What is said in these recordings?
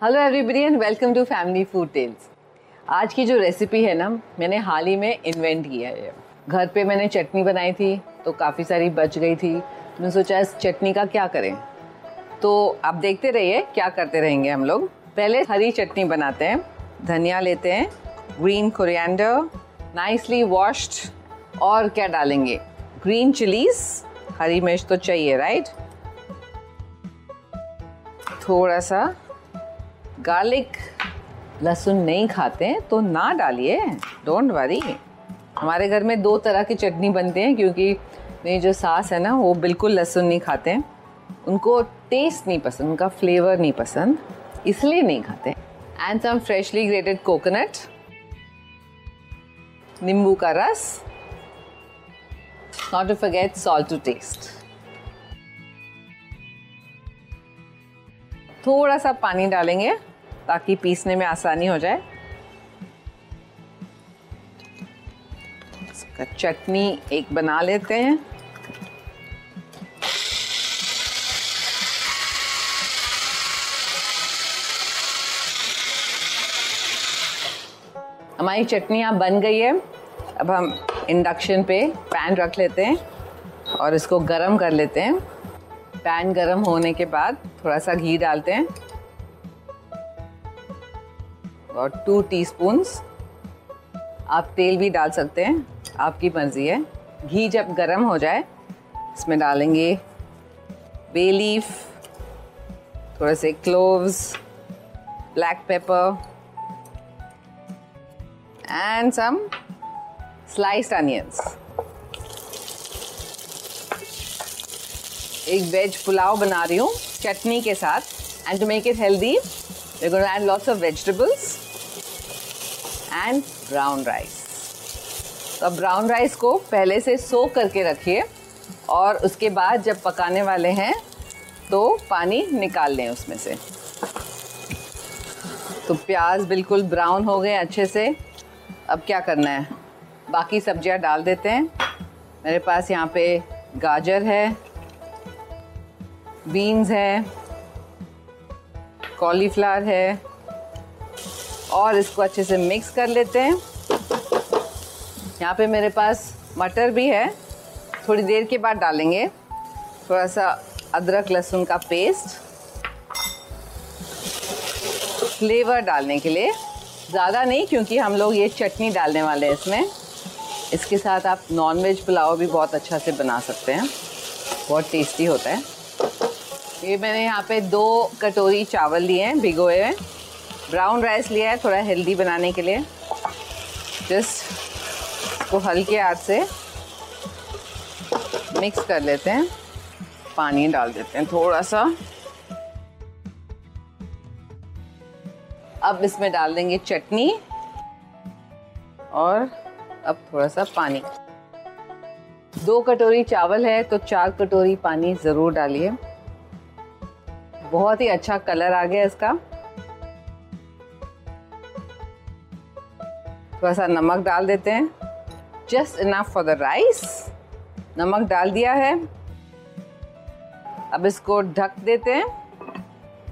Hello everybody and welcome to family food tales आज की जो रेसिपी है ना, मैंने हाल ही में इन्वेंट किया है। घर पे मैंने चटनी बनाई थी तो काफ़ी सारी बच गई थी। तो मैंने सोचा, इस चटनी का क्या करें? तो आप देखते रहिए, क्या करते रहेंगे हम लोग। पहले हरी चटनी बनाते हैं, धनिया लेते हैं ग्रीन कोरिएंडर नाइसली वॉश्ड और क्या डालेंगे? ग्रीन चिलीज हरी मिर्च तो चाहिए राइट थोड़ा सा गार्लिक लहसुन नहीं खाते हैं तो ना डालिए। डोंट वरी हमारे घर में दो तरह की चटनी बनती हैं, क्योंकि मेरी जो सास है ना, वो बिल्कुल लहसुन नहीं खाते हैं। उनको टेस्ट नहीं पसंद, उनका फ्लेवर नहीं पसंद, इसलिए नहीं खाते and some freshly grated coconut नींबू का रस not to forget salt to taste थोड़ा सा पानी डालेंगे। ताकि पीसने में आसानी हो जाए। इसका चटनी एक बना लेते हैं। हमारी चटनी यहाँ बन गई है। अब हम इंडक्शन पे पैन रख लेते हैं और इसको गरम कर लेते हैं। पैन गरम होने के बाद थोड़ा सा घी डालते हैं। टू टीस्पून्स आप तेल भी डाल सकते हैं, आपकी मर्ज़ी है। घी जब गरम हो जाए, इसमें डालेंगे बे लीफ थोड़े से cloves black pepper and some sliced onions एक वेज पुलाव बना रही हूँ, चटनी के साथ and to make it healthy we're going to add lots of vegetables and brown rice. तो अब ब्राउन राइस को पहले से सो करके रखिए और उसके बाद जब पकाने वाले हैं तो पानी निकाल लें उसमें से। तो प्याज बिल्कुल ब्राउन हो गए अच्छे से। अब क्या करना है? बाकी सब्ज़ियाँ डाल देते हैं। मेरे पास यहाँ पे गाजर है बीन्स है कॉलीफ्लावर है। और इसको अच्छे से मिक्स कर लेते हैं। यहाँ पे मेरे पास मटर भी है। थोड़ी देर के बाद डालेंगे। थोड़ा सा अदरक, लहसुन का पेस्ट फ्लेवर डालने के लिए। ज़्यादा नहीं, क्योंकि हम लोग ये चटनी डालने वाले हैं इसमें। इसके साथ आप नॉन वेज पुलाव भी बहुत अच्छा से बना सकते हैं। बहुत टेस्टी होता है। ये मैंने यहाँ पे दो कटोरी चावल लिए हैं, भिगोए हुए। ब्राउन राइस लिया है थोड़ा हेल्दी बनाने के लिए। जस्ट को हल्के हाथ से मिक्स कर लेते हैं। पानी डाल देते हैं थोड़ा सा। अब इसमें डाल देंगे चटनी और अब थोड़ा सा पानी। दो कटोरी चावल है तो चार कटोरी पानी ज़रूर डालिए। बहुत ही अच्छा कलर आ गया इसका। थोड़ा सा नमक डाल देते हैं। Just enough for the rice नमक डाल दिया है। अब इसको ढक देते हैं।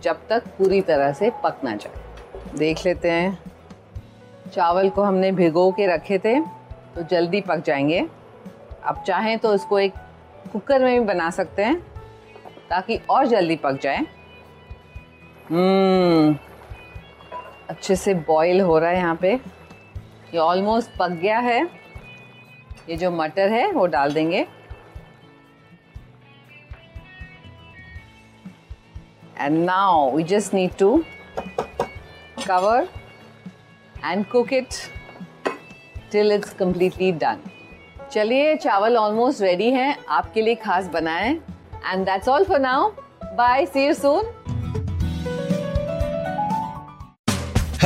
जब तक पूरी तरह से पक ना जाए। देख लेते हैं। चावल को हमने भिगो के रखे थे तो जल्दी पक जाएँगे। अब चाहें तो इसको एक कुकर में भी बना सकते हैं, ताकि और जल्दी पक जाए। हम्म। अच्छे से बॉईल हो रहा है यहाँ पे। ये ऑलमोस्ट पक गया है। ये जो मटर है, वो डाल देंगे। And now we just need to cover and cook it till it's completely done चलिए, चावल ऑलमोस्ट रेडी हैं। आपके लिए खास बनाए। And that's all for now bye see you soon